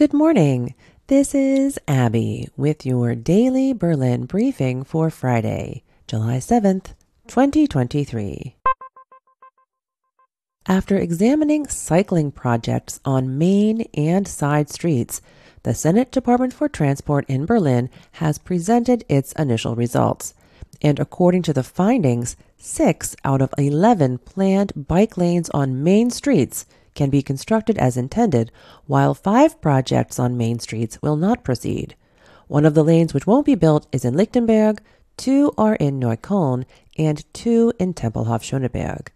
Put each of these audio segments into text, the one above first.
Good morning. This is Abby with your daily Berlin briefing for Friday, July 7th, 2023. After examining cycling projects on main and side streets, the Senate Department for Transport in Berlin has presented its initial results. And according to the findings, six out of 11 planned bike lanes on main streets can be constructed as intended, while five projects on main streets will not proceed. One of the lanes which won't be built is in Lichtenberg, two are in Neukölln, and two in Tempelhof Schöneberg.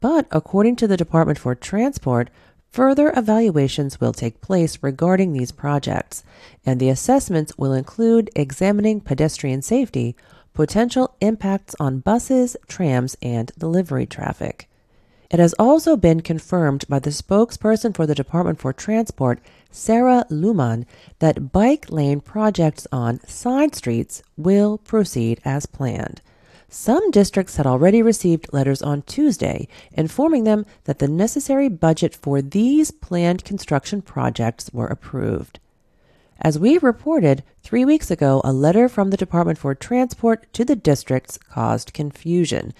But according to the Department for Transport, further evaluations will take place regarding these projects, and the assessments will include examining pedestrian safety, potential impacts on buses, trams, and delivery traffic. It has also been confirmed by the spokesperson for the Department for Transport, Sarah Luhmann, that bike lane projects on side streets will proceed as planned. Some districts had already received letters on Tuesday informing them that the necessary budget for these planned construction projects were approved. As we reported three weeks ago, a letter from the Department for Transport to the districts caused confusion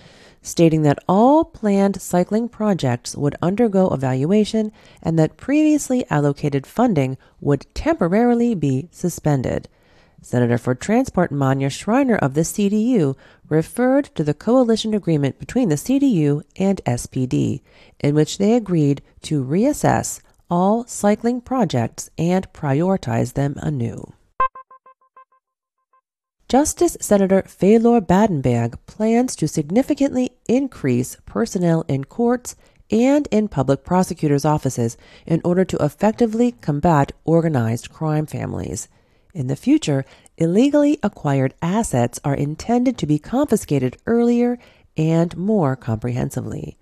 stating that all planned cycling projects would undergo evaluation and that previously allocated funding would temporarily be suspended. Senator for Transport Manja Schreiner of the CDU referred to the coalition agreement between the CDU and SPD, in which they agreed to reassess all cycling projects and prioritize them anew. Justice Senator Felor Badenberg plans to significantly increase personnel in courts and in public prosecutors' offices in order to effectively combat organized crime families. In the future, illegally acquired assets are intended to be confiscated earlier and more comprehensively.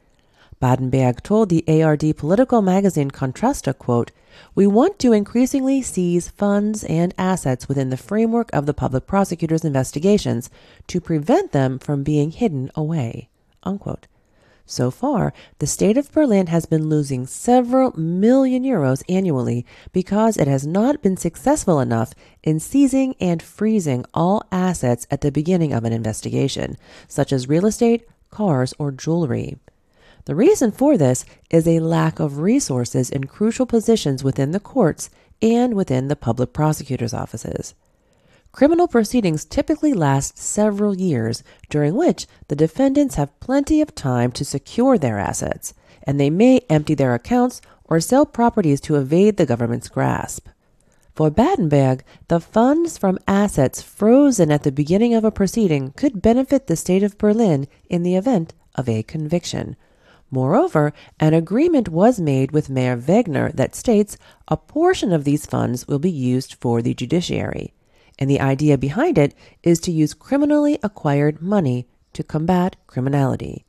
Badenberg told the ARD political magazine Kontraste, quote, We want to increasingly seize funds and assets within the framework of the public prosecutor's investigations to prevent them from being hidden away, unquote. So far, the state of Berlin has been losing several million euros annually because it has not been successful enough in seizing and freezing all assets at the beginning of an investigation, such as real estate, cars, or jewelry. The reason for this is a lack of resources in crucial positions within the courts and within the public prosecutor's offices. Criminal proceedings typically last several years, during which the defendants have plenty of time to secure their assets, and they may empty their accounts or sell properties to evade the government's grasp. For Badenberg, the funds from assets frozen at the beginning of a proceeding could benefit the state of Berlin in the event of a conviction, Moreover, an agreement was made with Mayor Wegner that states a portion of these funds will be used for the judiciary. And the idea behind it is to use criminally acquired money to combat criminality.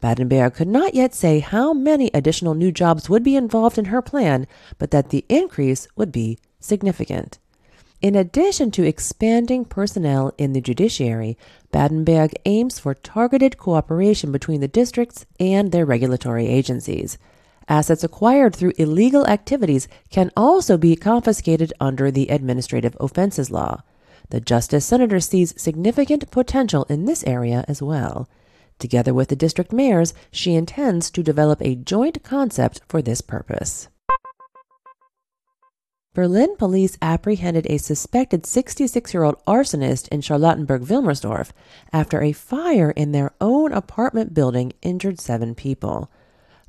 Badenberg could not yet say how many additional new jobs would be involved in her plan, but that the increase would be significant. In addition to expanding personnel in the judiciary, Badenberg aims for targeted cooperation between the districts and their regulatory agencies. Assets acquired through illegal activities can also be confiscated under the Administrative Offenses Law. The Justice Senator sees significant potential in this area as well. Together with the district mayors, she intends to develop a joint concept for this purpose. Berlin police apprehended a suspected 66 year old arsonist in Charlottenburg Wilmersdorf after a fire in their own apartment building injured seven people.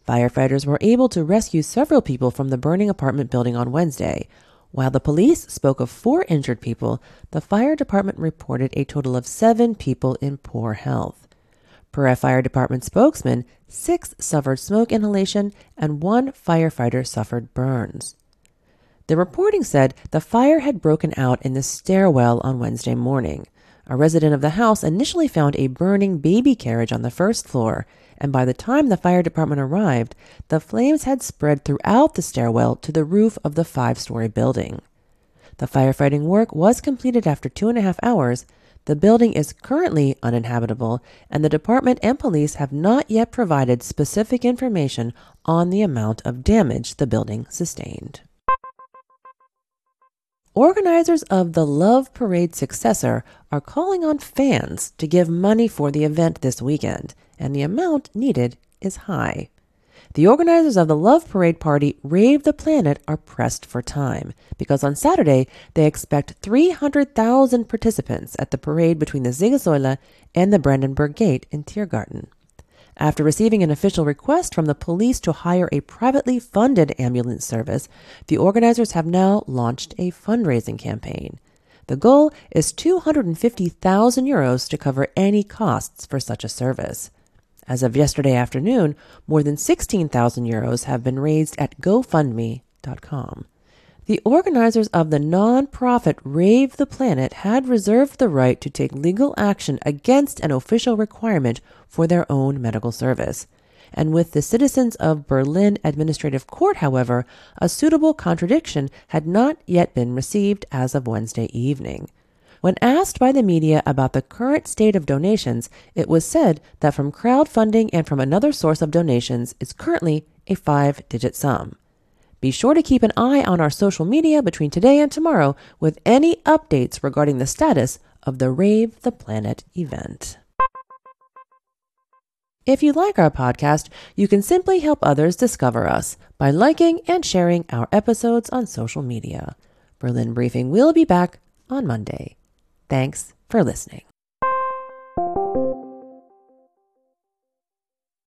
Firefighters were able to rescue several people from the burning apartment building on Wednesday. While the police spoke of four injured people, the fire department reported a total of seven people in poor health. Per a fire department spokesman, six suffered smoke inhalation and one firefighter suffered burns. The reporting said the fire had broken out in the stairwell on Wednesday morning. A resident of the house initially found a burning baby carriage on the first floor, and by the time the fire department arrived, the flames had spread throughout the stairwell to the roof of the five story building. The firefighting work was completed after two and a half hours. The building is currently uninhabitable, and the department and police have not yet provided specific information on the amount of damage the building sustained. Organizers of the Love Parade successor are calling on fans to give money for the event this weekend, and the amount needed is high. The organizers of the Love Parade party Rave the Planet are pressed for time because on Saturday they expect 300,000 participants at the parade between the Siegessäule and the Brandenburg Gate in Tiergarten. After receiving an official request from the police to hire a privately funded ambulance service, the organizers have now launched a fundraising campaign. The goal is 250,000 euros to cover any costs for such a service. As of yesterday afternoon, more than 16,000 euros have been raised at GoFundMe.com. The organizers of the non-profit Rave the Planet had reserved the right to take legal action against an official requirement for their own medical service. And with the citizens of Berlin Administrative Court, however, a suitable contradiction had not yet been received as of Wednesday evening. When asked by the media about the current state of donations, it was said that from crowdfunding and from another source of donations is currently a five digit sum. Be sure to keep an eye on our social media between today and tomorrow with any updates regarding the status of the Rave the Planet event. If you like our podcast, you can simply help others discover us by liking and sharing our episodes on social media. Berlin Briefing will be back on Monday. Thanks for listening.